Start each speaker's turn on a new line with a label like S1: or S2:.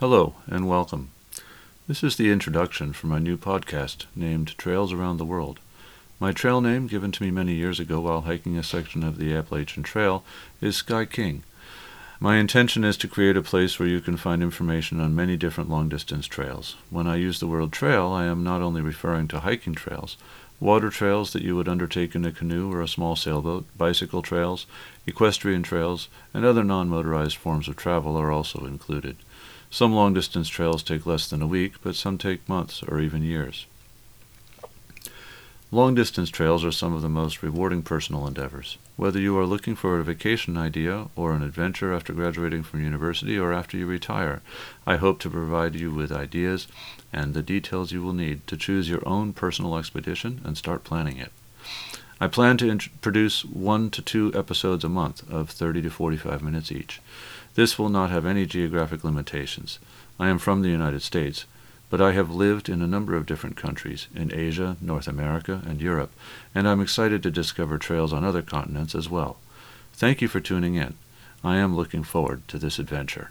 S1: Hello and welcome. This is the introduction for my new podcast named Trails Around the World. My trail name, given to me many years ago while hiking a section of the Appalachian Trail, is Sky King. My intention is to create a place where you can find information on many different long distance trails. When I use the word trail, I am not only referring to hiking trails, water trails that you would undertake in a canoe or a small sailboat, bicycle trails, equestrian trails, and other non motorized forms of travel are also included. Some long distance trails take less than a week, but some take months or even years. Long distance trails are some of the most rewarding personal endeavors. Whether you are looking for a vacation idea or an adventure after graduating from university or after you retire, I hope to provide you with ideas and the details you will need to choose your own personal expedition and start planning it. I plan to int- produce one to two episodes a month of 30 to 45 minutes each. This will not have any geographic limitations. I am from the United States, but I have lived in a number of different countries in Asia, North America, and Europe, and I'm excited to discover trails on other continents as well. Thank you for tuning in. I am looking forward to this adventure.